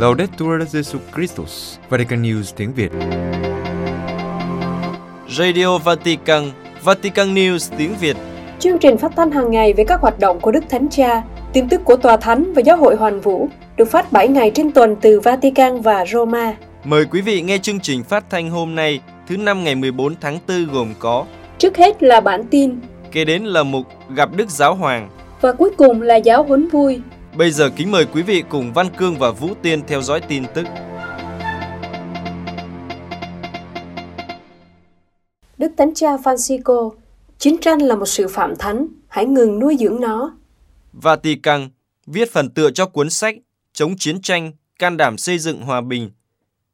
Laudetur Jesu Christus, Vatican News tiếng Việt. Radio Vatican, Vatican News tiếng Việt. Chương trình phát thanh hàng ngày về các hoạt động của Đức Thánh Cha, tin tức của Tòa Thánh và Giáo hội Hoàn Vũ được phát 7 ngày trên tuần từ Vatican và Roma. Mời quý vị nghe chương trình phát thanh hôm nay, thứ năm ngày 14 tháng 4 gồm có Trước hết là bản tin Kế đến là mục Gặp Đức Giáo Hoàng và cuối cùng là giáo huấn vui. Bây giờ kính mời quý vị cùng Văn Cương và Vũ Tiên theo dõi tin tức. Đức Thánh Cha Francisco, chiến tranh là một sự phạm thánh, hãy ngừng nuôi dưỡng nó. Vatican viết phần tựa cho cuốn sách Chống chiến tranh, can đảm xây dựng hòa bình.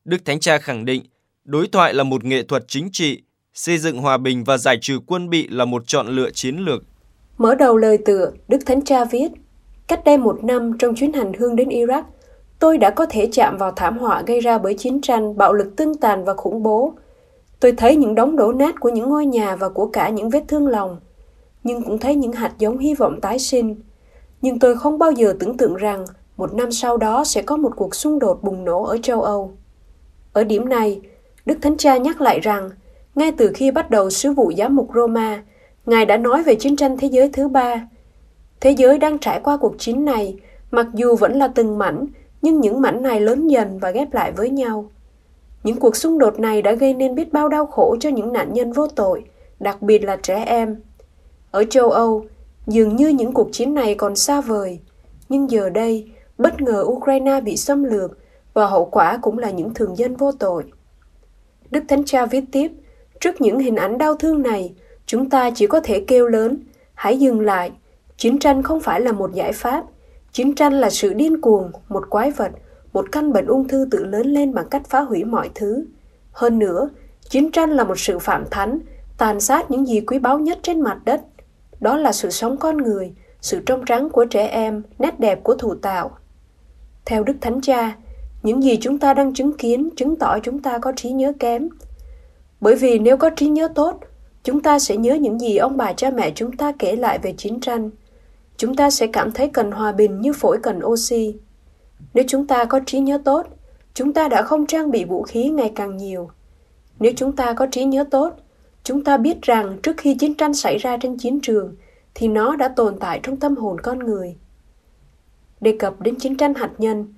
Đức Thánh Cha khẳng định, đối thoại là một nghệ thuật chính trị, xây dựng hòa bình và giải trừ quân bị là một chọn lựa chiến lược. Mở đầu lời tựa, Đức Thánh Cha viết, Cách đây một năm trong chuyến hành hương đến Iraq, tôi đã có thể chạm vào thảm họa gây ra bởi chiến tranh, bạo lực tương tàn và khủng bố. Tôi thấy những đống đổ nát của những ngôi nhà và của cả những vết thương lòng, nhưng cũng thấy những hạt giống hy vọng tái sinh. Nhưng tôi không bao giờ tưởng tượng rằng một năm sau đó sẽ có một cuộc xung đột bùng nổ ở châu Âu. Ở điểm này, Đức Thánh Cha nhắc lại rằng, ngay từ khi bắt đầu sứ vụ giám mục Roma, Ngài đã nói về chiến tranh thế giới thứ ba. Thế giới đang trải qua cuộc chiến này, mặc dù vẫn là từng mảnh, nhưng những mảnh này lớn dần và ghép lại với nhau. Những cuộc xung đột này đã gây nên biết bao đau khổ cho những nạn nhân vô tội, đặc biệt là trẻ em. Ở châu Âu, dường như những cuộc chiến này còn xa vời, nhưng giờ đây, bất ngờ Ukraine bị xâm lược và hậu quả cũng là những thường dân vô tội. Đức Thánh Cha viết tiếp, trước những hình ảnh đau thương này, chúng ta chỉ có thể kêu lớn, hãy dừng lại, chiến tranh không phải là một giải pháp, chiến tranh là sự điên cuồng, một quái vật, một căn bệnh ung thư tự lớn lên bằng cách phá hủy mọi thứ. Hơn nữa, chiến tranh là một sự phạm thánh, tàn sát những gì quý báu nhất trên mặt đất. Đó là sự sống con người, sự trong trắng của trẻ em, nét đẹp của thủ tạo. Theo Đức Thánh Cha, những gì chúng ta đang chứng kiến chứng tỏ chúng ta có trí nhớ kém. Bởi vì nếu có trí nhớ tốt, chúng ta sẽ nhớ những gì ông bà cha mẹ chúng ta kể lại về chiến tranh. Chúng ta sẽ cảm thấy cần hòa bình như phổi cần oxy. Nếu chúng ta có trí nhớ tốt, chúng ta đã không trang bị vũ khí ngày càng nhiều. Nếu chúng ta có trí nhớ tốt, chúng ta biết rằng trước khi chiến tranh xảy ra trên chiến trường, thì nó đã tồn tại trong tâm hồn con người. Đề cập đến chiến tranh hạt nhân,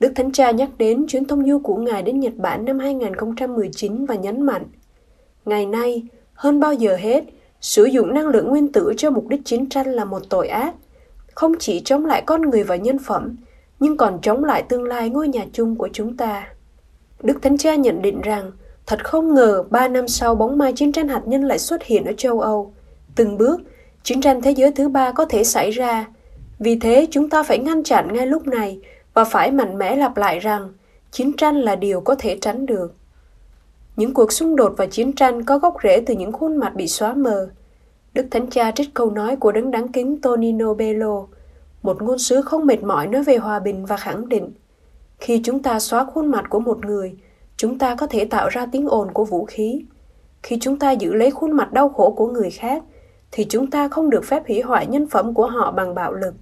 Đức Thánh Cha nhắc đến chuyến thông du của Ngài đến Nhật Bản năm 2019 và nhấn mạnh, Ngày nay, hơn bao giờ hết, sử dụng năng lượng nguyên tử cho mục đích chiến tranh là một tội ác, không chỉ chống lại con người và nhân phẩm, nhưng còn chống lại tương lai ngôi nhà chung của chúng ta. Đức Thánh Cha nhận định rằng, thật không ngờ ba năm sau bóng ma chiến tranh hạt nhân lại xuất hiện ở châu Âu. Từng bước, chiến tranh thế giới thứ ba có thể xảy ra. Vì thế, chúng ta phải ngăn chặn ngay lúc này và phải mạnh mẽ lặp lại rằng chiến tranh là điều có thể tránh được. Những cuộc xung đột và chiến tranh có gốc rễ từ những khuôn mặt bị xóa mờ. Đức Thánh Cha trích câu nói của đấng đáng kính Tonino Bello, một ngôn sứ không mệt mỏi nói về hòa bình và khẳng định. Khi chúng ta xóa khuôn mặt của một người, chúng ta có thể tạo ra tiếng ồn của vũ khí. Khi chúng ta giữ lấy khuôn mặt đau khổ của người khác, thì chúng ta không được phép hủy hoại nhân phẩm của họ bằng bạo lực.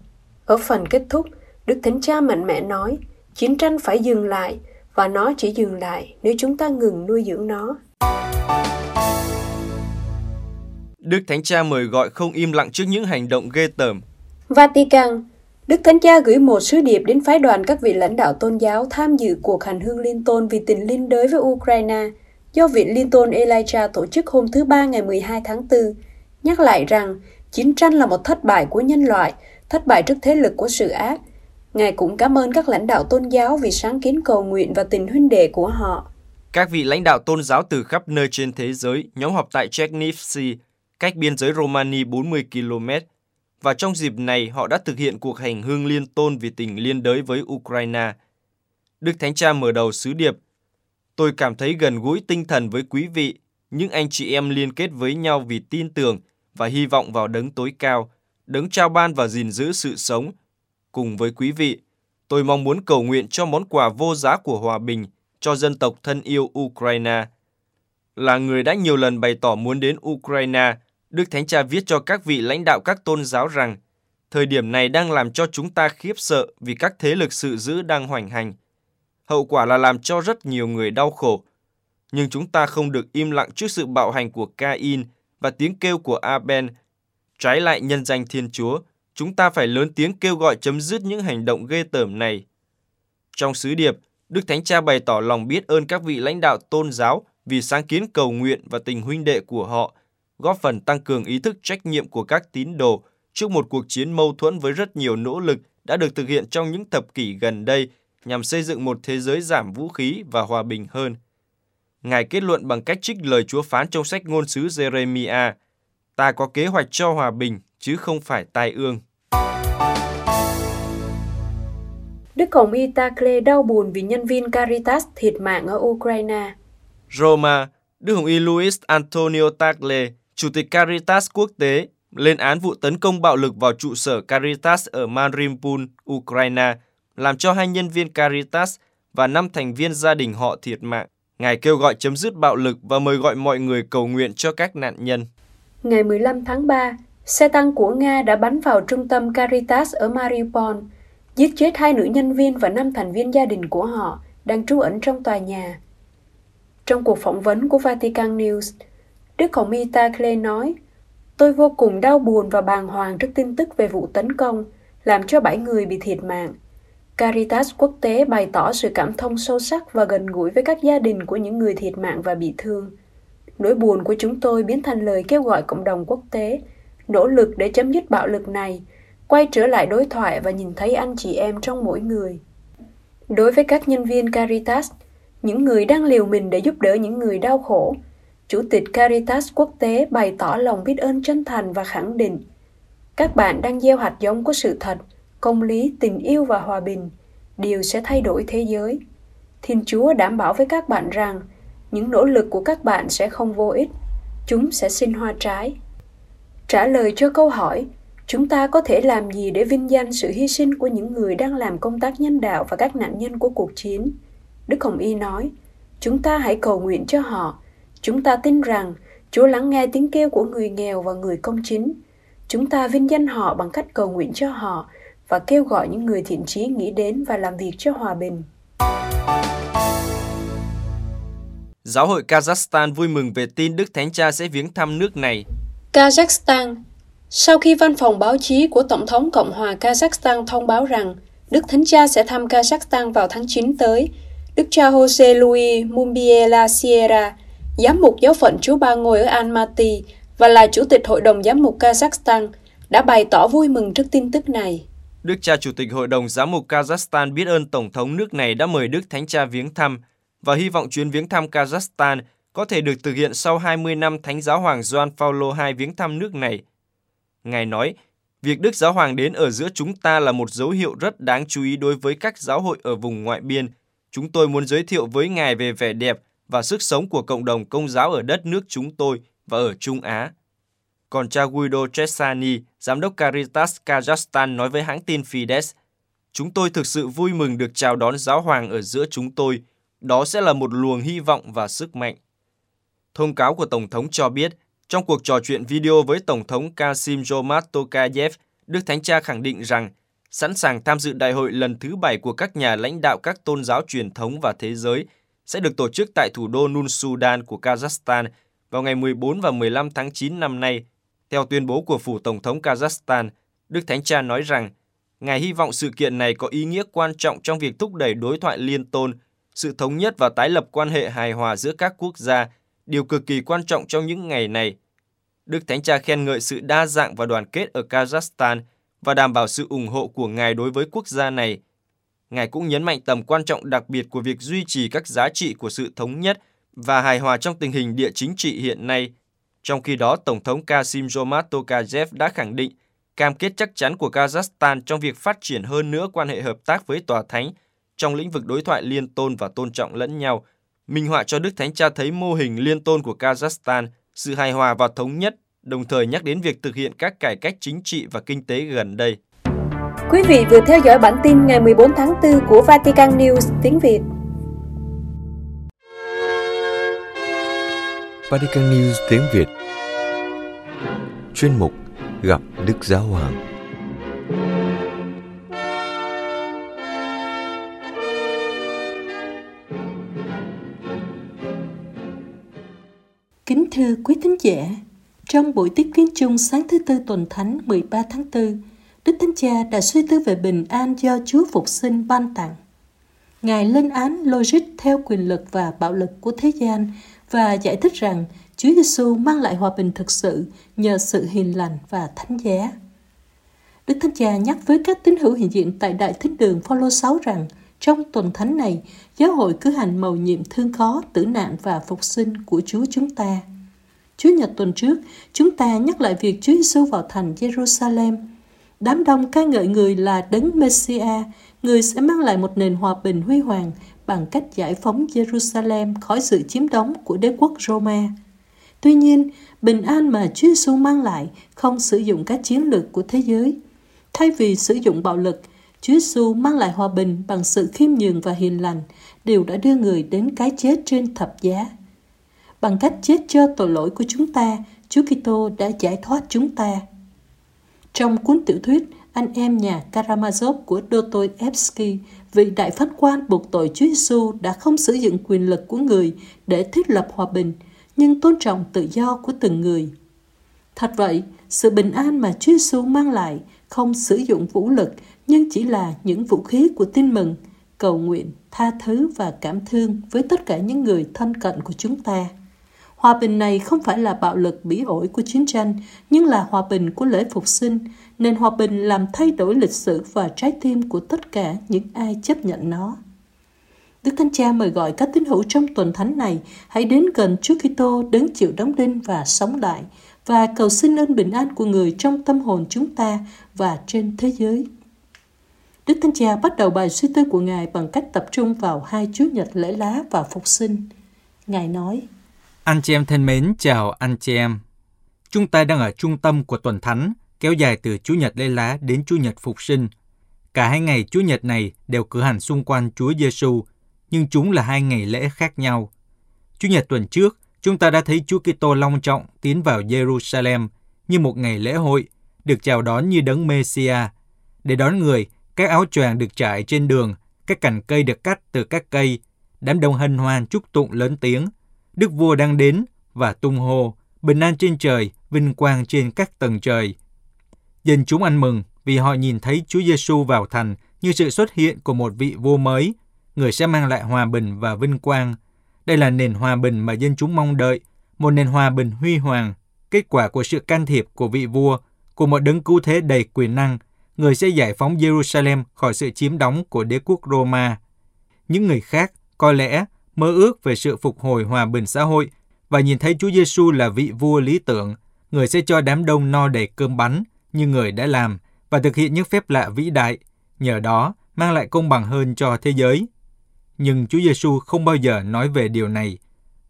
Ở phần kết thúc, Đức Thánh Cha mạnh mẽ nói, chiến tranh phải dừng lại, và nó chỉ dừng lại nếu chúng ta ngừng nuôi dưỡng nó. Đức Thánh Cha mời gọi không im lặng trước những hành động ghê tởm. Vatican Đức Thánh Cha gửi một sứ điệp đến phái đoàn các vị lãnh đạo tôn giáo tham dự cuộc hành hương liên tôn vì tình liên đới với Ukraine do Viện Liên tôn Elijah tổ chức hôm thứ Ba ngày 12 tháng 4, nhắc lại rằng chiến tranh là một thất bại của nhân loại, thất bại trước thế lực của sự ác, Ngài cũng cảm ơn các lãnh đạo tôn giáo vì sáng kiến cầu nguyện và tình huynh đệ của họ. Các vị lãnh đạo tôn giáo từ khắp nơi trên thế giới nhóm họp tại Chernivtsi, cách biên giới Romania 40 km. Và trong dịp này, họ đã thực hiện cuộc hành hương liên tôn vì tình liên đới với Ukraine. Đức Thánh Cha mở đầu sứ điệp. Tôi cảm thấy gần gũi tinh thần với quý vị, những anh chị em liên kết với nhau vì tin tưởng và hy vọng vào đấng tối cao, đấng trao ban và gìn giữ sự sống, cùng với quý vị, tôi mong muốn cầu nguyện cho món quà vô giá của hòa bình cho dân tộc thân yêu Ukraine. Là người đã nhiều lần bày tỏ muốn đến Ukraine, Đức Thánh Cha viết cho các vị lãnh đạo các tôn giáo rằng thời điểm này đang làm cho chúng ta khiếp sợ vì các thế lực sự dữ đang hoành hành. hậu quả là làm cho rất nhiều người đau khổ. Nhưng chúng ta không được im lặng trước sự bạo hành của Cain và tiếng kêu của Abel. Trái lại nhân danh Thiên Chúa, chúng ta phải lớn tiếng kêu gọi chấm dứt những hành động ghê tởm này. Trong sứ điệp, Đức Thánh Cha bày tỏ lòng biết ơn các vị lãnh đạo tôn giáo vì sáng kiến cầu nguyện và tình huynh đệ của họ, góp phần tăng cường ý thức trách nhiệm của các tín đồ trước một cuộc chiến mâu thuẫn với rất nhiều nỗ lực đã được thực hiện trong những thập kỷ gần đây nhằm xây dựng một thế giới giảm vũ khí và hòa bình hơn. Ngài kết luận bằng cách trích lời Chúa phán trong sách ngôn sứ Jeremiah, ta có kế hoạch cho hòa bình chứ không phải tai ương. Đức Hồng Y Tacle đau buồn vì nhân viên Caritas thiệt mạng ở Ukraine. Roma, Đức Hồng Y Luis Antonio Tagle, Chủ tịch Caritas quốc tế, lên án vụ tấn công bạo lực vào trụ sở Caritas ở Mariupol, Ukraine, làm cho hai nhân viên Caritas và năm thành viên gia đình họ thiệt mạng. Ngài kêu gọi chấm dứt bạo lực và mời gọi mọi người cầu nguyện cho các nạn nhân. Ngày 15 tháng 3, xe tăng của Nga đã bắn vào trung tâm Caritas ở Mariupol, giết chết hai nữ nhân viên và năm thành viên gia đình của họ đang trú ẩn trong tòa nhà. Trong cuộc phỏng vấn của Vatican News, Đức Hồng Y Tacle nói, Tôi vô cùng đau buồn và bàng hoàng trước tin tức về vụ tấn công, làm cho bảy người bị thiệt mạng. Caritas quốc tế bày tỏ sự cảm thông sâu sắc và gần gũi với các gia đình của những người thiệt mạng và bị thương. Nỗi buồn của chúng tôi biến thành lời kêu gọi cộng đồng quốc tế nỗ lực để chấm dứt bạo lực này, quay trở lại đối thoại và nhìn thấy anh chị em trong mỗi người. Đối với các nhân viên Caritas, những người đang liều mình để giúp đỡ những người đau khổ, Chủ tịch Caritas quốc tế bày tỏ lòng biết ơn chân thành và khẳng định các bạn đang gieo hạt giống của sự thật, công lý, tình yêu và hòa bình, điều sẽ thay đổi thế giới. Thiên Chúa đảm bảo với các bạn rằng những nỗ lực của các bạn sẽ không vô ích, chúng sẽ sinh hoa trái. Trả lời cho câu hỏi, chúng ta có thể làm gì để vinh danh sự hy sinh của những người đang làm công tác nhân đạo và các nạn nhân của cuộc chiến? Đức Hồng Y nói, chúng ta hãy cầu nguyện cho họ. Chúng ta tin rằng Chúa lắng nghe tiếng kêu của người nghèo và người công chính. Chúng ta vinh danh họ bằng cách cầu nguyện cho họ và kêu gọi những người thiện trí nghĩ đến và làm việc cho hòa bình. Giáo hội Kazakhstan vui mừng về tin Đức Thánh Cha sẽ viếng thăm nước này. Kazakhstan Sau khi văn phòng báo chí của Tổng thống Cộng hòa Kazakhstan thông báo rằng Đức Thánh Cha sẽ thăm Kazakhstan vào tháng 9 tới, Đức cha Jose Luis Mumbiela Sierra, giám mục giáo phận Chúa Ba Ngôi ở Almaty và là chủ tịch Hội đồng Giám mục Kazakhstan, đã bày tỏ vui mừng trước tin tức này. Đức cha Chủ tịch Hội đồng Giám mục Kazakhstan biết ơn Tổng thống nước này đã mời Đức Thánh Cha viếng thăm và hy vọng chuyến viếng thăm Kazakhstan có thể được thực hiện sau 20 năm Thánh Giáo Hoàng Gioan Paulo II viếng thăm nước này. Ngài nói, việc Đức Giáo Hoàng đến ở giữa chúng ta là một dấu hiệu rất đáng chú ý đối với các giáo hội ở vùng ngoại biên. Chúng tôi muốn giới thiệu với Ngài về vẻ đẹp và sức sống của cộng đồng công giáo ở đất nước chúng tôi và ở Trung Á. Còn cha Guido Cesani, giám đốc Caritas Kazakhstan nói với hãng tin Fides, Chúng tôi thực sự vui mừng được chào đón giáo hoàng ở giữa chúng tôi. Đó sẽ là một luồng hy vọng và sức mạnh. Thông cáo của Tổng thống cho biết, trong cuộc trò chuyện video với Tổng thống Kasim Jomart Tokayev, Đức Thánh Cha khẳng định rằng sẵn sàng tham dự đại hội lần thứ bảy của các nhà lãnh đạo các tôn giáo truyền thống và thế giới sẽ được tổ chức tại thủ đô Nun Sudan của Kazakhstan vào ngày 14 và 15 tháng 9 năm nay theo tuyên bố của Phủ Tổng thống Kazakhstan, Đức Thánh Cha nói rằng, Ngài hy vọng sự kiện này có ý nghĩa quan trọng trong việc thúc đẩy đối thoại liên tôn, sự thống nhất và tái lập quan hệ hài hòa giữa các quốc gia, điều cực kỳ quan trọng trong những ngày này. Đức Thánh Cha khen ngợi sự đa dạng và đoàn kết ở Kazakhstan và đảm bảo sự ủng hộ của Ngài đối với quốc gia này. Ngài cũng nhấn mạnh tầm quan trọng đặc biệt của việc duy trì các giá trị của sự thống nhất và hài hòa trong tình hình địa chính trị hiện nay – trong khi đó, Tổng thống Kasim Jomart Tokayev đã khẳng định cam kết chắc chắn của Kazakhstan trong việc phát triển hơn nữa quan hệ hợp tác với Tòa Thánh trong lĩnh vực đối thoại liên tôn và tôn trọng lẫn nhau, minh họa cho Đức Thánh Cha thấy mô hình liên tôn của Kazakhstan, sự hài hòa và thống nhất, đồng thời nhắc đến việc thực hiện các cải cách chính trị và kinh tế gần đây. Quý vị vừa theo dõi bản tin ngày 14 tháng 4 của Vatican News tiếng Việt. Vatican News tiếng Việt Chuyên mục Gặp Đức Giáo Hoàng thưa quý thính giả, trong buổi tiếp kiến chung sáng thứ Tư tuần Thánh 13 tháng 4, Đức Thánh Cha đã suy tư về bình an do Chúa Phục sinh ban tặng. Ngài lên án logic theo quyền lực và bạo lực của thế gian và giải thích rằng Chúa Giêsu mang lại hòa bình thực sự nhờ sự hiền lành và thánh giá. Đức Thánh Cha nhắc với các tín hữu hiện diện tại Đại Thánh Đường Phaolô 6 rằng trong tuần thánh này, giáo hội cứ hành mầu nhiệm thương khó, tử nạn và phục sinh của Chúa chúng ta. Chúa Nhật tuần trước, chúng ta nhắc lại việc Chúa Giêsu vào thành Jerusalem. Đám đông ca ngợi người là đấng Messiah, người sẽ mang lại một nền hòa bình huy hoàng bằng cách giải phóng Jerusalem khỏi sự chiếm đóng của đế quốc Roma. Tuy nhiên, bình an mà Chúa Giêsu mang lại không sử dụng các chiến lược của thế giới. Thay vì sử dụng bạo lực, Chúa Giêsu mang lại hòa bình bằng sự khiêm nhường và hiền lành, đều đã đưa người đến cái chết trên thập giá. Bằng cách chết cho tội lỗi của chúng ta, Chúa Kitô đã giải thoát chúng ta. Trong cuốn tiểu thuyết Anh em nhà Karamazov của Dostoevsky, vị đại pháp quan buộc tội Chúa Giêsu đã không sử dụng quyền lực của người để thiết lập hòa bình, nhưng tôn trọng tự do của từng người. Thật vậy, sự bình an mà Chúa Giêsu mang lại không sử dụng vũ lực nhưng chỉ là những vũ khí của tin mừng, cầu nguyện, tha thứ và cảm thương với tất cả những người thân cận của chúng ta. Hòa bình này không phải là bạo lực bỉ ổi của chiến tranh, nhưng là hòa bình của lễ phục sinh, nên hòa bình làm thay đổi lịch sử và trái tim của tất cả những ai chấp nhận nó. Đức Thánh Cha mời gọi các tín hữu trong tuần thánh này hãy đến gần Chúa Kitô đến chịu đóng đinh và sống lại và cầu xin ơn bình an của người trong tâm hồn chúng ta và trên thế giới. Đức Thánh Cha bắt đầu bài suy tư của Ngài bằng cách tập trung vào hai Chúa Nhật lễ lá và phục sinh. Ngài nói, anh chị em thân mến, chào anh chị em. Chúng ta đang ở trung tâm của tuần thánh, kéo dài từ chủ Nhật lễ lá đến chủ Nhật phục sinh. Cả hai ngày chủ Nhật này đều cử hành xung quanh Chúa Giêsu, nhưng chúng là hai ngày lễ khác nhau. Chủ Nhật tuần trước, chúng ta đã thấy Chúa Kitô long trọng tiến vào Jerusalem như một ngày lễ hội, được chào đón như đấng Messia. Để đón người, các áo choàng được trải trên đường, các cành cây được cắt từ các cây, đám đông hân hoan chúc tụng lớn tiếng. Đức vua đang đến và tung hô, bình an trên trời, vinh quang trên các tầng trời. Dân chúng ăn mừng vì họ nhìn thấy Chúa Giêsu vào thành như sự xuất hiện của một vị vua mới, người sẽ mang lại hòa bình và vinh quang. Đây là nền hòa bình mà dân chúng mong đợi, một nền hòa bình huy hoàng, kết quả của sự can thiệp của vị vua, của một đấng cứu thế đầy quyền năng, người sẽ giải phóng Jerusalem khỏi sự chiếm đóng của đế quốc Roma. Những người khác có lẽ mơ ước về sự phục hồi hòa bình xã hội và nhìn thấy Chúa Giêsu là vị vua lý tưởng, người sẽ cho đám đông no đầy cơm bánh như người đã làm và thực hiện những phép lạ vĩ đại, nhờ đó mang lại công bằng hơn cho thế giới. Nhưng Chúa Giêsu không bao giờ nói về điều này.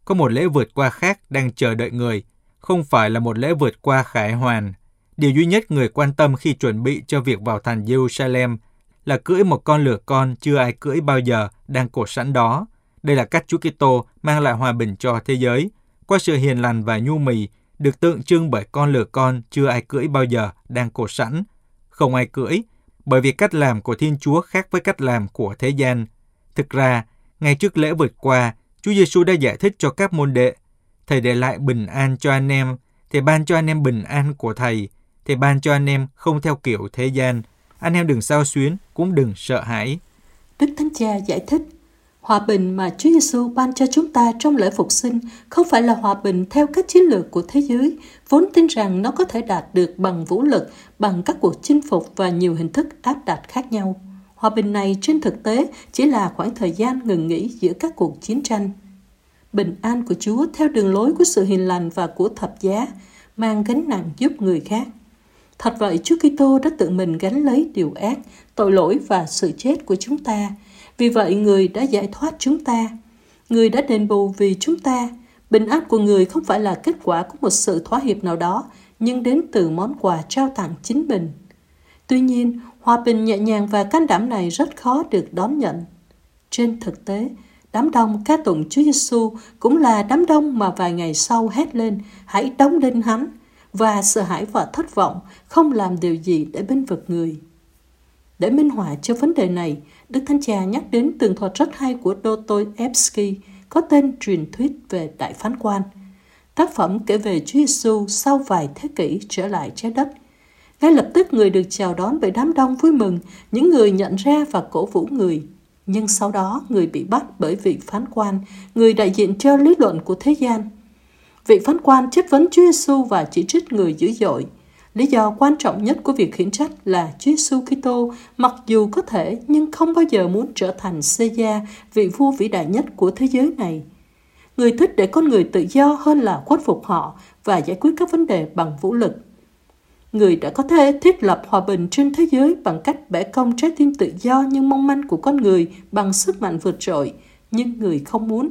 Có một lễ vượt qua khác đang chờ đợi người, không phải là một lễ vượt qua khải hoàn, Điều duy nhất người quan tâm khi chuẩn bị cho việc vào thành Jerusalem là cưỡi một con lửa con chưa ai cưỡi bao giờ đang cột sẵn đó. Đây là cách Chúa Kitô mang lại hòa bình cho thế giới. Qua sự hiền lành và nhu mì được tượng trưng bởi con lừa con chưa ai cưỡi bao giờ đang cột sẵn. Không ai cưỡi, bởi vì cách làm của Thiên Chúa khác với cách làm của thế gian. Thực ra, ngay trước lễ vượt qua, Chúa Giêsu đã giải thích cho các môn đệ. Thầy để lại bình an cho anh em, Thầy ban cho anh em bình an của Thầy, thầy ban cho anh em không theo kiểu thế gian. Anh em đừng sao xuyến, cũng đừng sợ hãi. Đức Thánh Cha giải thích, hòa bình mà Chúa Giêsu ban cho chúng ta trong lễ phục sinh không phải là hòa bình theo các chiến lược của thế giới, vốn tin rằng nó có thể đạt được bằng vũ lực, bằng các cuộc chinh phục và nhiều hình thức áp đặt khác nhau. Hòa bình này trên thực tế chỉ là khoảng thời gian ngừng nghỉ giữa các cuộc chiến tranh. Bình an của Chúa theo đường lối của sự hiền lành và của thập giá, mang gánh nặng giúp người khác. Thật vậy, Chúa Kitô đã tự mình gánh lấy điều ác, tội lỗi và sự chết của chúng ta. Vì vậy, người đã giải thoát chúng ta. Người đã đền bù vì chúng ta. Bình an của người không phải là kết quả của một sự thỏa hiệp nào đó, nhưng đến từ món quà trao tặng chính mình. Tuy nhiên, hòa bình nhẹ nhàng và can đảm này rất khó được đón nhận. Trên thực tế, đám đông ca tụng Chúa Giêsu cũng là đám đông mà vài ngày sau hét lên, hãy đóng đinh hắn, và sợ hãi và thất vọng không làm điều gì để bên vực người. Để minh họa cho vấn đề này, Đức Thánh Cha nhắc đến tường thuật rất hay của Dostoevsky có tên truyền thuyết về Đại Phán Quan. Tác phẩm kể về Chúa Giêsu sau vài thế kỷ trở lại trái đất. Ngay lập tức người được chào đón bởi đám đông vui mừng, những người nhận ra và cổ vũ người. Nhưng sau đó người bị bắt bởi vị phán quan, người đại diện cho lý luận của thế gian. Vị phán quan chất vấn Chúa Giêsu và chỉ trích người dữ dội. Lý do quan trọng nhất của việc khiển trách là Chúa Giêsu Kitô mặc dù có thể nhưng không bao giờ muốn trở thành Caesar, vị vua vĩ đại nhất của thế giới này. Người thích để con người tự do hơn là khuất phục họ và giải quyết các vấn đề bằng vũ lực. Người đã có thể thiết lập hòa bình trên thế giới bằng cách bẻ cong trái tim tự do nhưng mong manh của con người bằng sức mạnh vượt trội, nhưng người không muốn.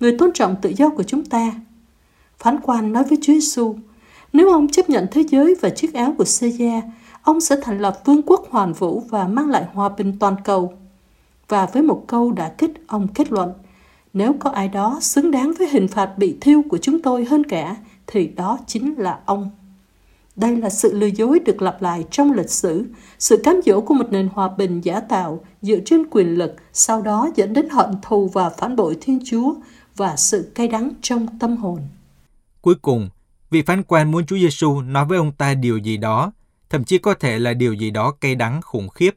Người tôn trọng tự do của chúng ta. Phán quan nói với Chúa Giêsu, nếu ông chấp nhận thế giới và chiếc áo của Caesar, ông sẽ thành lập vương quốc hoàn vũ và mang lại hòa bình toàn cầu. Và với một câu đã kích, ông kết luận, nếu có ai đó xứng đáng với hình phạt bị thiêu của chúng tôi hơn cả, thì đó chính là ông. Đây là sự lừa dối được lặp lại trong lịch sử, sự cám dỗ của một nền hòa bình giả tạo dựa trên quyền lực, sau đó dẫn đến hận thù và phản bội Thiên Chúa và sự cay đắng trong tâm hồn. Cuối cùng, vị phán quan muốn Chúa Giêsu nói với ông ta điều gì đó, thậm chí có thể là điều gì đó cay đắng khủng khiếp.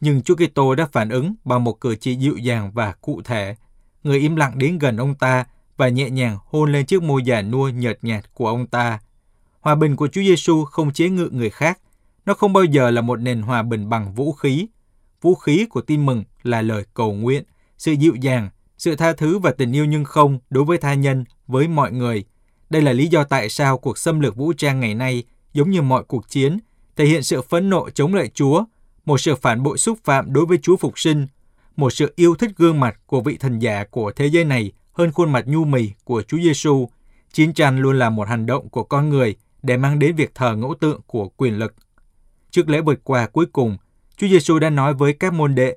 Nhưng Chúa Kitô đã phản ứng bằng một cử chỉ dịu dàng và cụ thể. Người im lặng đến gần ông ta và nhẹ nhàng hôn lên chiếc môi già nua nhợt nhạt của ông ta. Hòa bình của Chúa Giêsu không chế ngự người khác. Nó không bao giờ là một nền hòa bình bằng vũ khí. Vũ khí của tin mừng là lời cầu nguyện, sự dịu dàng, sự tha thứ và tình yêu nhưng không đối với tha nhân, với mọi người. Đây là lý do tại sao cuộc xâm lược vũ trang ngày nay, giống như mọi cuộc chiến, thể hiện sự phẫn nộ chống lại Chúa, một sự phản bội xúc phạm đối với Chúa phục sinh, một sự yêu thích gương mặt của vị thần giả của thế giới này hơn khuôn mặt nhu mì của Chúa Giêsu. Chiến tranh luôn là một hành động của con người để mang đến việc thờ ngẫu tượng của quyền lực. Trước lễ vượt qua cuối cùng, Chúa Giêsu đã nói với các môn đệ,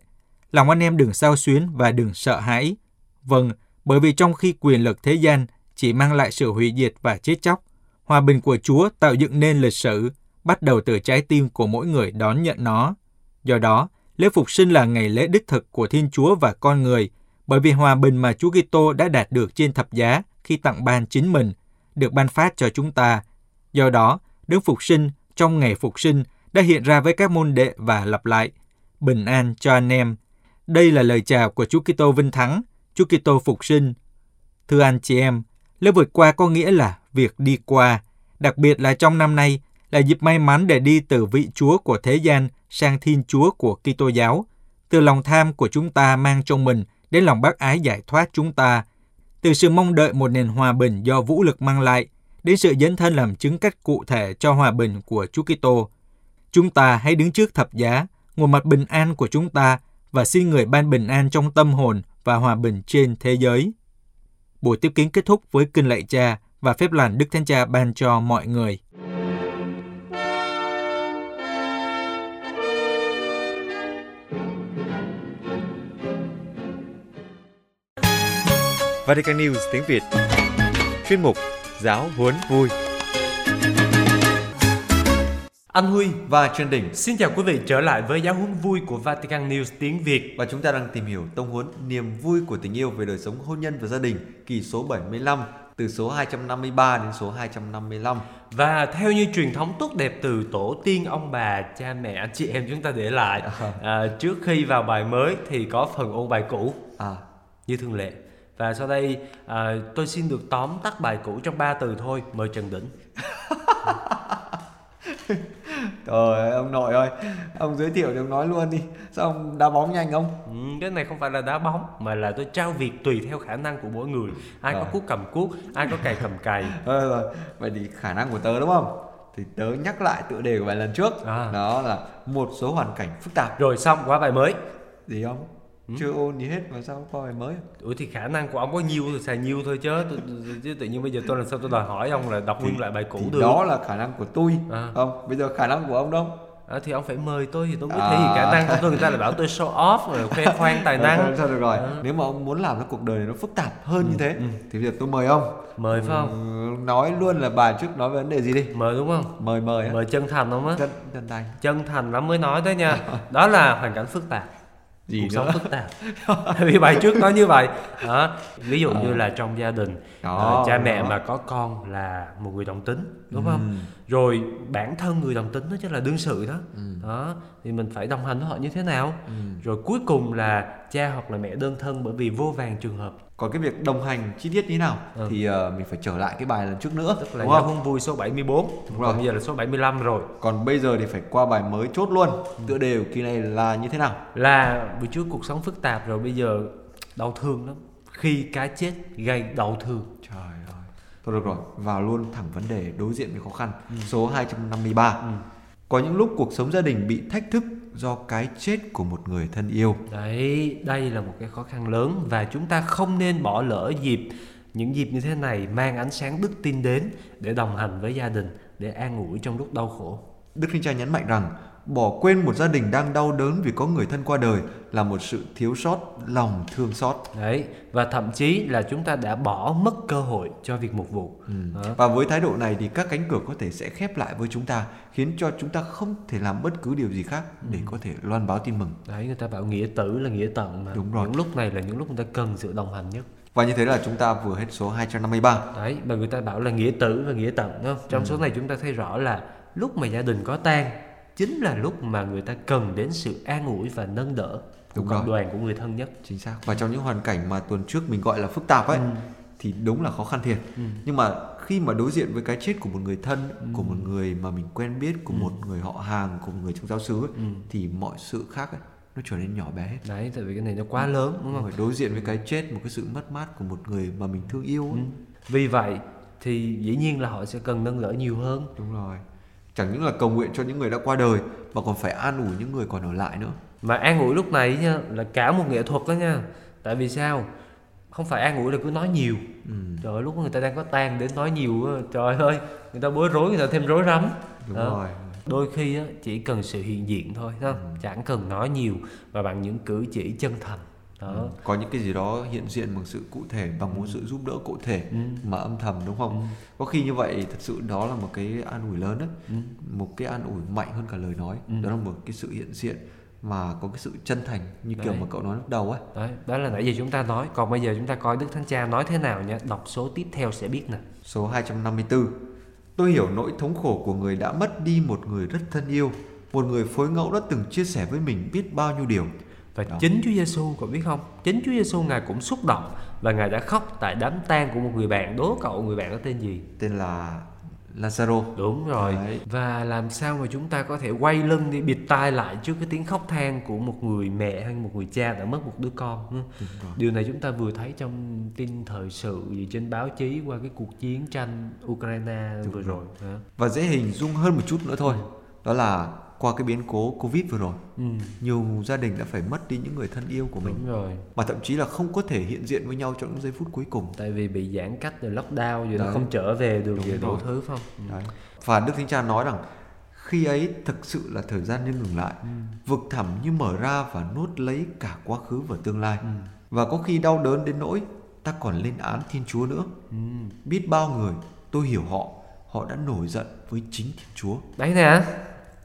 lòng anh em đừng sao xuyến và đừng sợ hãi. Vâng, bởi vì trong khi quyền lực thế gian chỉ mang lại sự hủy diệt và chết chóc, hòa bình của Chúa tạo dựng nên lịch sử, bắt đầu từ trái tim của mỗi người đón nhận nó. Do đó, lễ phục sinh là ngày lễ đích thực của Thiên Chúa và con người, bởi vì hòa bình mà Chúa Kitô đã đạt được trên thập giá khi tặng ban chính mình, được ban phát cho chúng ta Do đó, Đức Phục sinh trong ngày Phục sinh đã hiện ra với các môn đệ và lặp lại, bình an cho anh em. Đây là lời chào của Chúa Kitô vinh thắng, Chúa Kitô phục sinh. Thưa anh chị em, lễ vượt qua có nghĩa là việc đi qua, đặc biệt là trong năm nay là dịp may mắn để đi từ vị Chúa của thế gian sang Thiên Chúa của Kitô giáo, từ lòng tham của chúng ta mang trong mình đến lòng bác ái giải thoát chúng ta, từ sự mong đợi một nền hòa bình do vũ lực mang lại – đến sự dấn thân làm chứng cách cụ thể cho hòa bình của Chúa Kitô. Chúng ta hãy đứng trước thập giá, nguồn mặt bình an của chúng ta và xin người ban bình an trong tâm hồn và hòa bình trên thế giới. Buổi tiếp kiến kết thúc với kinh lạy cha và phép lành Đức Thánh Cha ban cho mọi người. Vatican News tiếng Việt Chuyên mục giáo huấn vui. Anh Huy và Trần Đình xin chào quý vị trở lại với giáo huấn vui của Vatican News tiếng Việt. Và chúng ta đang tìm hiểu tông huấn niềm vui của tình yêu về đời sống hôn nhân và gia đình kỳ số 75 từ số 253 đến số 255. Và theo như truyền thống tốt đẹp từ tổ tiên ông bà, cha mẹ, anh chị em chúng ta để lại à. À, trước khi vào bài mới thì có phần ôn bài cũ. À. Như thường lệ. Và sau đây à, tôi xin được tóm tắt bài cũ trong ba từ thôi. Mời Trần Đỉnh. Trời ông nội ơi, ông giới thiệu thì ông nói luôn đi. Sao ông đá bóng nhanh không? Ừ, cái này không phải là đá bóng mà là tôi trao việc tùy theo khả năng của mỗi người. Ai rồi. có cuốc cầm cuốc, ai có cày cầm cày. Rồi, rồi. Vậy thì khả năng của tớ đúng không? Thì tớ nhắc lại tựa đề của bài lần trước. À. Đó là một số hoàn cảnh phức tạp. Rồi xong qua bài mới. Gì không? Ừ. chưa ôn gì hết mà sao có bài mới? Ủa thì khả năng của ông có nhiêu thì xài nhiêu thôi chứ. Chứ tự nhiên bây giờ tôi làm sao tôi đòi hỏi ông là đọc nguyên lại bài cũ được? đó là khả năng của tôi à. không? Bây giờ khả năng của ông đâu? À, thì ông phải mời tôi thì tôi mới à. thể hiện khả năng của tôi. Người ta lại bảo tôi show off rồi khoe khoang tài năng. Thôi, thôi được rồi. À. nếu mà ông muốn làm cái cuộc đời này nó phức tạp hơn ừ. như thế ừ. thì bây giờ tôi mời ông. Mời phải không? Ừ, nói luôn là bài trước nói về vấn đề gì đi. Mời đúng không? Mời mời mời chân thành không á. Chân, chân thành. Chân thành lắm mới nói thế nha. Đó là hoàn cảnh phức tạp gì cuộc sống phức tạp vì bài trước nói như vậy đó ví dụ à. như là trong gia đình đó, uh, cha mẹ đó. mà có con là một người đồng tính đúng ừ. không rồi bản thân người đồng tính đó chắc là đương sự đó ừ. đó thì mình phải đồng hành với họ như thế nào ừ. rồi cuối cùng là cha hoặc là mẹ đơn thân bởi vì vô vàng trường hợp còn cái việc đồng hành chi tiết như thế nào ừ. thì uh, mình phải trở lại cái bài lần trước nữa tức là đúng không? vui số 74 đúng rồi. bây giờ là số 75 rồi còn bây giờ thì phải qua bài mới chốt luôn ừ. tựa đề kỳ này là như thế nào là buổi trước cuộc sống phức tạp rồi bây giờ đau thương lắm khi cái chết gây đau thương trời ơi thôi được rồi vào luôn thẳng vấn đề đối diện với khó khăn ừ. số 253 ừ. có những lúc cuộc sống gia đình bị thách thức do cái chết của một người thân yêu. Đấy, đây là một cái khó khăn lớn và chúng ta không nên bỏ lỡ dịp những dịp như thế này mang ánh sáng đức tin đến để đồng hành với gia đình, để an ủi trong lúc đau khổ. Đức Thánh Cha nhấn mạnh rằng bỏ quên một gia đình đang đau đớn vì có người thân qua đời là một sự thiếu sót lòng thương xót. Đấy và thậm chí là chúng ta đã bỏ mất cơ hội cho việc mục vụ. Ừ. và với thái độ này thì các cánh cửa có thể sẽ khép lại với chúng ta khiến cho chúng ta không thể làm bất cứ điều gì khác để ừ. có thể loan báo tin mừng. Đấy người ta bảo nghĩa tử là nghĩa tận mà. Đúng rồi. Những lúc này là những lúc người ta cần sự đồng hành nhất. Và như thế là chúng ta vừa hết số 253 đấy mà người ta bảo là nghĩa tử và nghĩa tận đúng không? Trong ừ. số này chúng ta thấy rõ là lúc mà gia đình có tang chính là lúc mà người ta cần đến sự an ủi và nâng đỡ của cộng đoàn của người thân nhất chính xác và trong những hoàn cảnh mà tuần trước mình gọi là phức tạp ấy ừ. thì đúng là khó khăn thiệt ừ. nhưng mà khi mà đối diện với cái chết của một người thân ừ. của một người mà mình quen biết của ừ. một người họ hàng của một người trong giáo xứ ấy, ừ. thì mọi sự khác ấy, nó trở nên nhỏ bé hết đấy tại vì cái này nó quá lớn đúng không phải đối diện với cái chết một cái sự mất mát của một người mà mình thương yêu ấy. Ừ. vì vậy thì dĩ nhiên là họ sẽ cần nâng đỡ nhiều hơn đúng rồi chẳng những là cầu nguyện cho những người đã qua đời mà còn phải an ủi những người còn ở lại nữa mà an ủi lúc này nha là cả một nghệ thuật đó nha tại vì sao không phải an ủi là cứ nói nhiều ừ. trời ơi lúc người ta đang có tan đến nói nhiều trời ơi người ta bối rối người ta thêm rối rắm đúng đó. rồi đôi khi á, chỉ cần sự hiện diện thôi không? Ừ. chẳng cần nói nhiều và bằng những cử chỉ chân thành đó. Ừ. có những cái gì đó hiện diện bằng sự cụ thể bằng một sự giúp đỡ cụ thể ừ. mà âm thầm đúng không ừ. có khi như vậy thật sự đó là một cái an ủi lớn đấy ừ. một cái an ủi mạnh hơn cả lời nói ừ. đó là một cái sự hiện diện mà có cái sự chân thành như đấy. kiểu mà cậu nói lúc đầu ấy đấy đó là nãy giờ chúng ta nói còn bây giờ chúng ta coi đức thánh cha nói thế nào nhé đọc số tiếp theo sẽ biết nè số 254 tôi hiểu nỗi thống khổ của người đã mất đi một người rất thân yêu một người phối ngẫu đã từng chia sẻ với mình biết bao nhiêu điều và Đó. chính Chúa Giêsu có biết không? Chính Chúa Giêsu ngài cũng xúc động và ngài đã khóc tại đám tang của một người bạn. Đố cậu người bạn đó tên gì? Tên là Lazaro. Đúng rồi. Đấy. Và làm sao mà chúng ta có thể quay lưng đi bịt tai lại trước cái tiếng khóc than của một người mẹ hay một người cha đã mất một đứa con. Điều này chúng ta vừa thấy trong tin thời sự gì trên báo chí qua cái cuộc chiến tranh Ukraine Đúng vừa rồi. rồi. Và dễ hình dung hơn một chút nữa thôi. Đó là qua cái biến cố covid vừa rồi ừ. nhiều gia đình đã phải mất đi những người thân yêu của mình Đúng rồi mà thậm chí là không có thể hiện diện với nhau trong những giây phút cuối cùng tại vì bị giãn cách rồi lockdown rồi nó không trở về được về đủ thứ không ừ. Đấy. và đức thánh cha nói rằng khi ấy thực sự là thời gian như ngừng lại ừ. vực thẳm như mở ra và nuốt lấy cả quá khứ và tương lai ừ. và có khi đau đớn đến nỗi ta còn lên án thiên chúa nữa ừ. biết bao người tôi hiểu họ họ đã nổi giận với chính thiên chúa đấy nè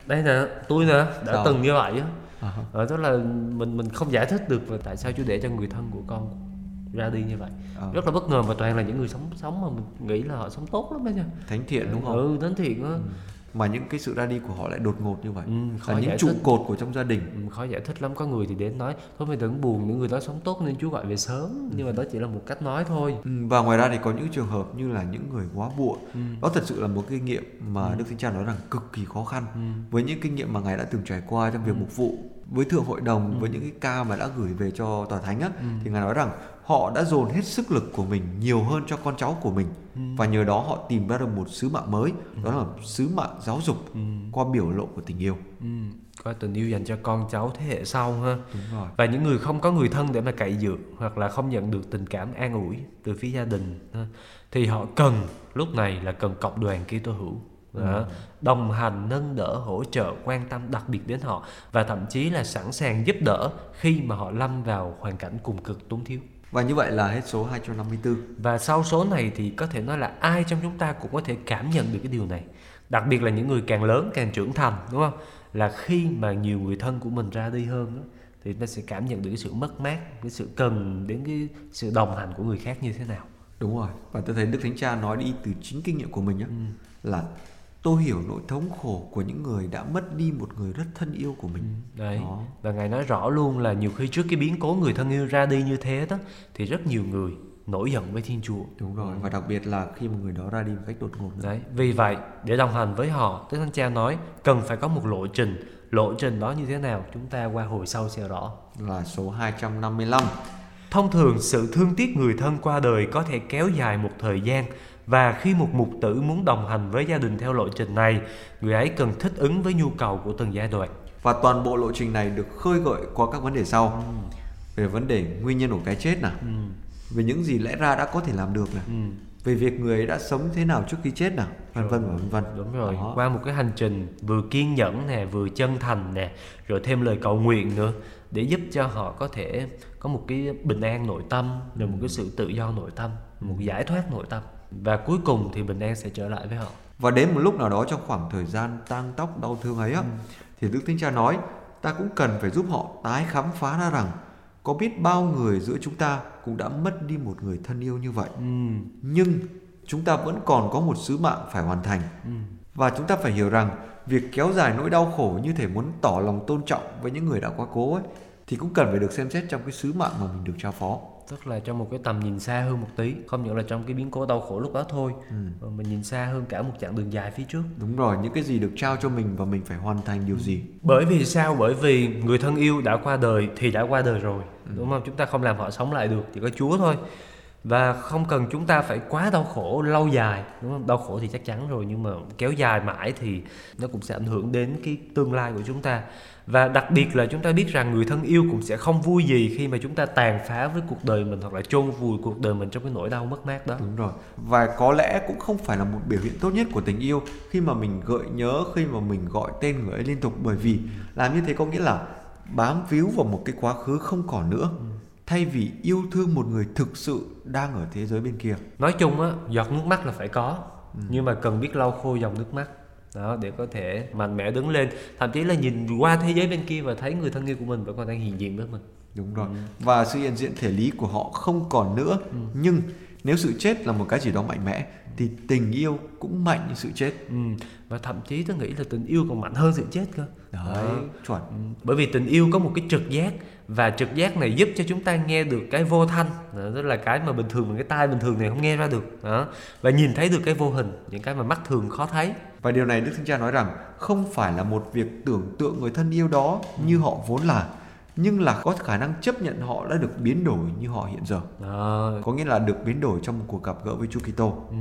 đây nè tôi nè đã Sao? từng như vậy á à. Ờ, tức là mình mình không giải thích được là tại sao Chúa để cho người thân của con ra đi như vậy à. rất là bất ngờ và toàn là những người sống sống mà mình nghĩ là họ sống tốt lắm đấy nha thánh thiện đúng không ừ thánh thiện á ừ mà những cái sự ra đi của họ lại đột ngột như vậy ừ, khó là những trụ thích. cột của trong gia đình ừ, khó giải thích lắm có người thì đến nói thôi mày đừng buồn những người đó sống tốt nên chúa gọi về sớm ừ. nhưng mà đó chỉ là một cách nói thôi ừ, và ngoài ra thì có những trường hợp như là những người quá buộc ừ. đó thật sự là một kinh nghiệm mà ừ. đức thánh cha nói rằng cực kỳ khó khăn ừ. với những kinh nghiệm mà ngài đã từng trải qua trong việc ừ. mục vụ với thượng hội đồng ừ. với những cái ca mà đã gửi về cho tòa thánh á ừ. thì ngài nói rằng họ đã dồn hết sức lực của mình nhiều hơn cho con cháu của mình ừ. và nhờ đó họ tìm ra được một sứ mạng mới ừ. đó là sứ mạng giáo dục ừ. qua biểu lộ của tình yêu ừ. qua tình yêu dành cho con cháu thế hệ sau ha Đúng rồi. và những người không có người thân để mà cậy dựa hoặc là không nhận được tình cảm an ủi từ phía gia đình ha. thì họ cần lúc này là cần cộng đoàn Kitô hữu đó. đồng hành nâng đỡ hỗ trợ quan tâm đặc biệt đến họ và thậm chí là sẵn sàng giúp đỡ khi mà họ lâm vào hoàn cảnh cùng cực túng thiếu và như vậy là hết số 254. Và sau số này thì có thể nói là ai trong chúng ta cũng có thể cảm nhận được cái điều này. Đặc biệt là những người càng lớn càng trưởng thành đúng không? Là khi mà nhiều người thân của mình ra đi hơn thì ta sẽ cảm nhận được cái sự mất mát cái sự cần đến cái sự đồng hành của người khác như thế nào đúng rồi và tôi thấy đức thánh cha nói đi từ chính kinh nghiệm của mình á ừ. là tôi hiểu nỗi thống khổ của những người đã mất đi một người rất thân yêu của mình ừ, đấy đó. và ngài nói rõ luôn là nhiều khi trước cái biến cố người thân yêu ra đi như thế đó thì rất nhiều người nổi giận với Thiên Chúa. Đúng rồi, và đặc biệt là khi một người đó ra đi một cách đột ngột. Nữa. Đấy, vì vậy để đồng hành với họ, Đức Thánh Cha nói cần phải có một lộ trình. Lộ trình đó như thế nào? Chúng ta qua hồi sau sẽ rõ. Là số 255. Thông thường sự thương tiếc người thân qua đời có thể kéo dài một thời gian và khi một mục tử muốn đồng hành với gia đình theo lộ trình này, người ấy cần thích ứng với nhu cầu của từng giai đoạn. Và toàn bộ lộ trình này được khơi gợi qua các vấn đề sau. Ừ. Về vấn đề nguyên nhân của cái chết nào. Ừ về những gì lẽ ra đã có thể làm được này ừ. về việc người ấy đã sống thế nào trước khi chết nào vân vân và vân vân đúng rồi Đó. qua một cái hành trình vừa kiên nhẫn nè vừa chân thành nè rồi thêm lời cầu nguyện nữa để giúp cho họ có thể có một cái bình an nội tâm rồi một cái sự tự do nội tâm một giải thoát nội tâm và cuối cùng thì bình an sẽ trở lại với họ và đến một lúc nào đó trong khoảng thời gian tang tóc đau thương ấy á ừ. thì đức thánh cha nói ta cũng cần phải giúp họ tái khám phá ra rằng có biết bao người giữa chúng ta cũng đã mất đi một người thân yêu như vậy ừ. nhưng chúng ta vẫn còn có một sứ mạng phải hoàn thành ừ. và chúng ta phải hiểu rằng việc kéo dài nỗi đau khổ như thể muốn tỏ lòng tôn trọng với những người đã quá cố ấy thì cũng cần phải được xem xét trong cái sứ mạng mà mình được trao phó tức là trong một cái tầm nhìn xa hơn một tí không những là trong cái biến cố đau khổ lúc đó thôi ừ. mà mình nhìn xa hơn cả một chặng đường dài phía trước. Đúng rồi những cái gì được trao cho mình và mình phải hoàn thành điều gì? Bởi vì sao? Bởi vì người thân yêu đã qua đời thì đã qua đời rồi ừ. đúng không? Chúng ta không làm họ sống lại được chỉ có chúa thôi và không cần chúng ta phải quá đau khổ lâu dài đúng không? Đau khổ thì chắc chắn rồi nhưng mà kéo dài mãi thì nó cũng sẽ ảnh hưởng đến cái tương lai của chúng ta. Và đặc biệt là chúng ta biết rằng người thân yêu cũng sẽ không vui gì khi mà chúng ta tàn phá với cuộc đời mình hoặc là chôn vùi cuộc đời mình trong cái nỗi đau mất mát đó. Đúng rồi. Và có lẽ cũng không phải là một biểu hiện tốt nhất của tình yêu khi mà mình gợi nhớ khi mà mình gọi tên người ấy liên tục bởi vì làm như thế có nghĩa là bám víu vào một cái quá khứ không còn nữa. Ừ thay vì yêu thương một người thực sự đang ở thế giới bên kia nói chung á giọt nước mắt là phải có ừ. nhưng mà cần biết lau khô dòng nước mắt đó để có thể mạnh mẽ đứng lên thậm chí là nhìn qua thế giới bên kia và thấy người thân yêu của mình vẫn còn đang hiện diện với mình đúng rồi ừ. và sự hiện diện thể lý của họ không còn nữa ừ. nhưng nếu sự chết là một cái gì đó mạnh mẽ thì tình yêu cũng mạnh như sự chết ừ. và thậm chí tôi nghĩ là tình yêu còn mạnh hơn sự chết cơ đấy chuẩn ừ. bởi vì tình yêu có một cái trực giác và trực giác này giúp cho chúng ta nghe được cái vô thanh đó, tức là cái mà bình thường mà cái tai bình thường này không nghe ra được đó và nhìn thấy được cái vô hình những cái mà mắt thường khó thấy và điều này đức thánh cha nói rằng không phải là một việc tưởng tượng người thân yêu đó như họ vốn là nhưng là có khả năng chấp nhận họ đã được biến đổi như họ hiện giờ. À. Có nghĩa là được biến đổi trong một cuộc gặp gỡ với Chúa Kitô. Ừ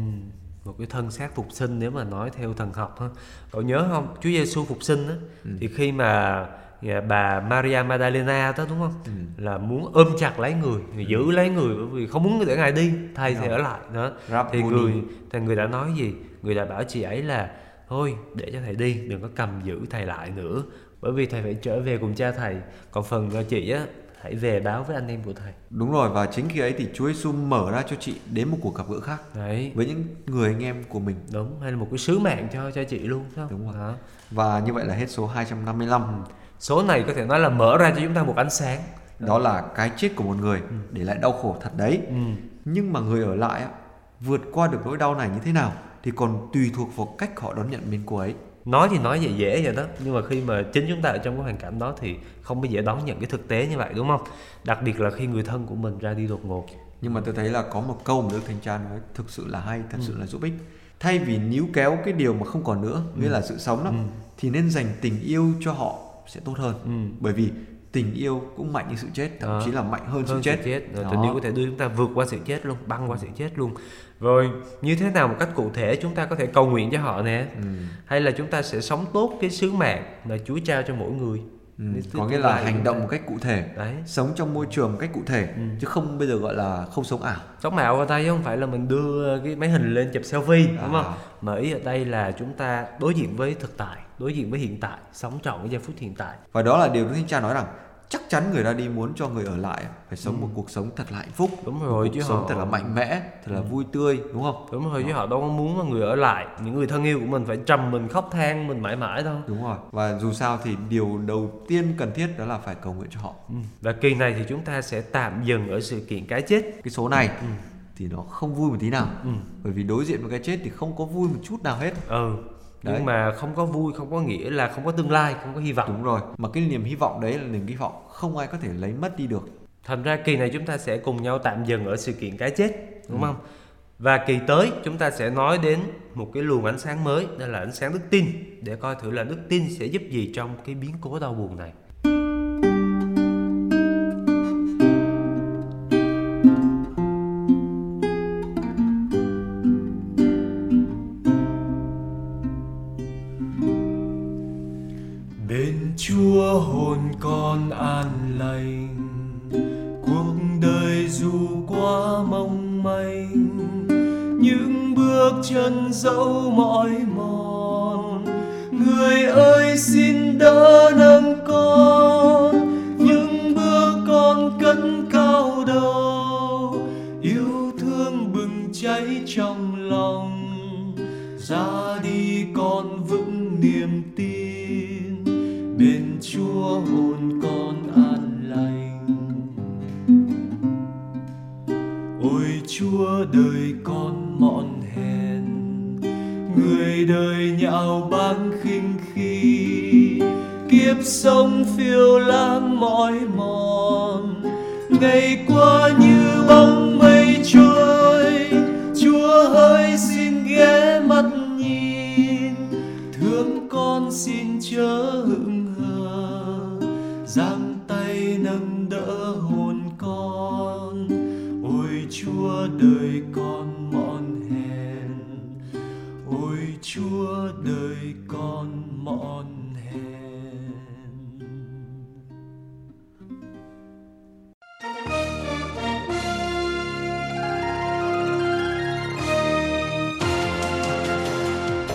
một cái thân xác phục sinh nếu mà nói theo thần học ha cậu nhớ không Chúa Giêsu phục sinh á ừ. thì khi mà dạ, bà Maria Magdalena đó đúng không? Ừ. là muốn ôm chặt lấy người, người giữ lấy người bởi vì không muốn để ngài đi thầy thì ở lại đó. Thì người thì người đã nói gì? Người đã bảo chị ấy là thôi để cho thầy đi đừng có cầm giữ thầy lại nữa bởi vì thầy phải trở về cùng cha thầy. Còn phần chị á hãy về báo với anh em của thầy. Đúng rồi và chính khi ấy thì Chúa Giêsu mở ra cho chị đến một cuộc gặp gỡ khác đấy. với những người anh em của mình. Đúng hay là một cái sứ mạng cho cho chị luôn không? đúng rồi. Đó. và như vậy là hết số 255 ừ. Số này có thể nói là mở ra cho chúng ta một ánh sáng đó là cái chết của một người ừ. để lại đau khổ thật đấy ừ. nhưng mà người ở lại vượt qua được nỗi đau này như thế nào thì còn tùy thuộc vào cách họ đón nhận biến cố ấy nói thì nói dễ dễ vậy đó nhưng mà khi mà chính chúng ta ở trong cái hoàn cảnh đó thì không có dễ đón nhận cái thực tế như vậy đúng không đặc biệt là khi người thân của mình ra đi đột ngột nhưng mà tôi thấy là có một câu mà đức thanh tra nói thực sự là hay thật ừ. sự là giúp ích thay vì níu kéo cái điều mà không còn nữa ừ. nghĩa là sự sống đó ừ. thì nên dành tình yêu cho họ sẽ tốt hơn. Ừ. bởi vì tình yêu cũng mạnh như sự chết thậm chí là mạnh hơn, hơn sự chết, sự chết. tình yêu có thể đưa chúng ta vượt qua sự chết luôn băng qua sự chết luôn. Rồi như thế nào một cách cụ thể chúng ta có thể cầu nguyện cho họ nè? Ừ. hay là chúng ta sẽ sống tốt cái sứ mạng mà Chúa trao cho mỗi người Ừ, có nghĩa là hành động một cách cụ thể đấy sống trong môi trường một cách cụ thể ừ. chứ không bây giờ gọi là không sống ảo sống ảo ở đây không phải là mình đưa cái máy hình lên chụp selfie à. đúng không mà ý ở đây là chúng ta đối diện với thực tại đối diện với hiện tại sống trọn với giây phút hiện tại và đó là điều Đức Thánh Cha nói rằng chắc chắn người ra đi muốn cho người ở lại phải sống ừ. một cuộc sống thật là hạnh phúc đúng rồi cuộc chứ sống họ... thật là mạnh mẽ thật là ừ. vui tươi đúng không đúng rồi chứ họ đâu có muốn là người ở lại những người thân yêu của mình phải trầm mình khóc than mình mãi mãi đâu đúng rồi và dù sao thì điều đầu tiên cần thiết đó là phải cầu nguyện cho họ ừ. và kỳ này thì chúng ta sẽ tạm dừng ở sự kiện cái chết cái số này ừ. thì nó không vui một tí nào ừ. bởi vì đối diện với cái chết thì không có vui một chút nào hết ừ Đấy. nhưng mà không có vui không có nghĩa là không có tương lai không có hy vọng. Đúng rồi. Mà cái niềm hy vọng đấy là niềm hy vọng không ai có thể lấy mất đi được. Thành ra kỳ này chúng ta sẽ cùng nhau tạm dừng ở sự kiện cái chết đúng ừ. không? Và kỳ tới chúng ta sẽ nói đến một cái luồng ánh sáng mới đó là ánh sáng đức tin. Để coi thử là đức tin sẽ giúp gì trong cái biến cố đau buồn này con an lành. Cuộc đời dù quá mong manh, những bước chân dẫu mỏi mòn. Người ơi, xin xin chớ hững hờ, giang tay nâng đỡ hồn con. Ôi chúa, đời con mọn hèn. Ôi chúa, đời con mọn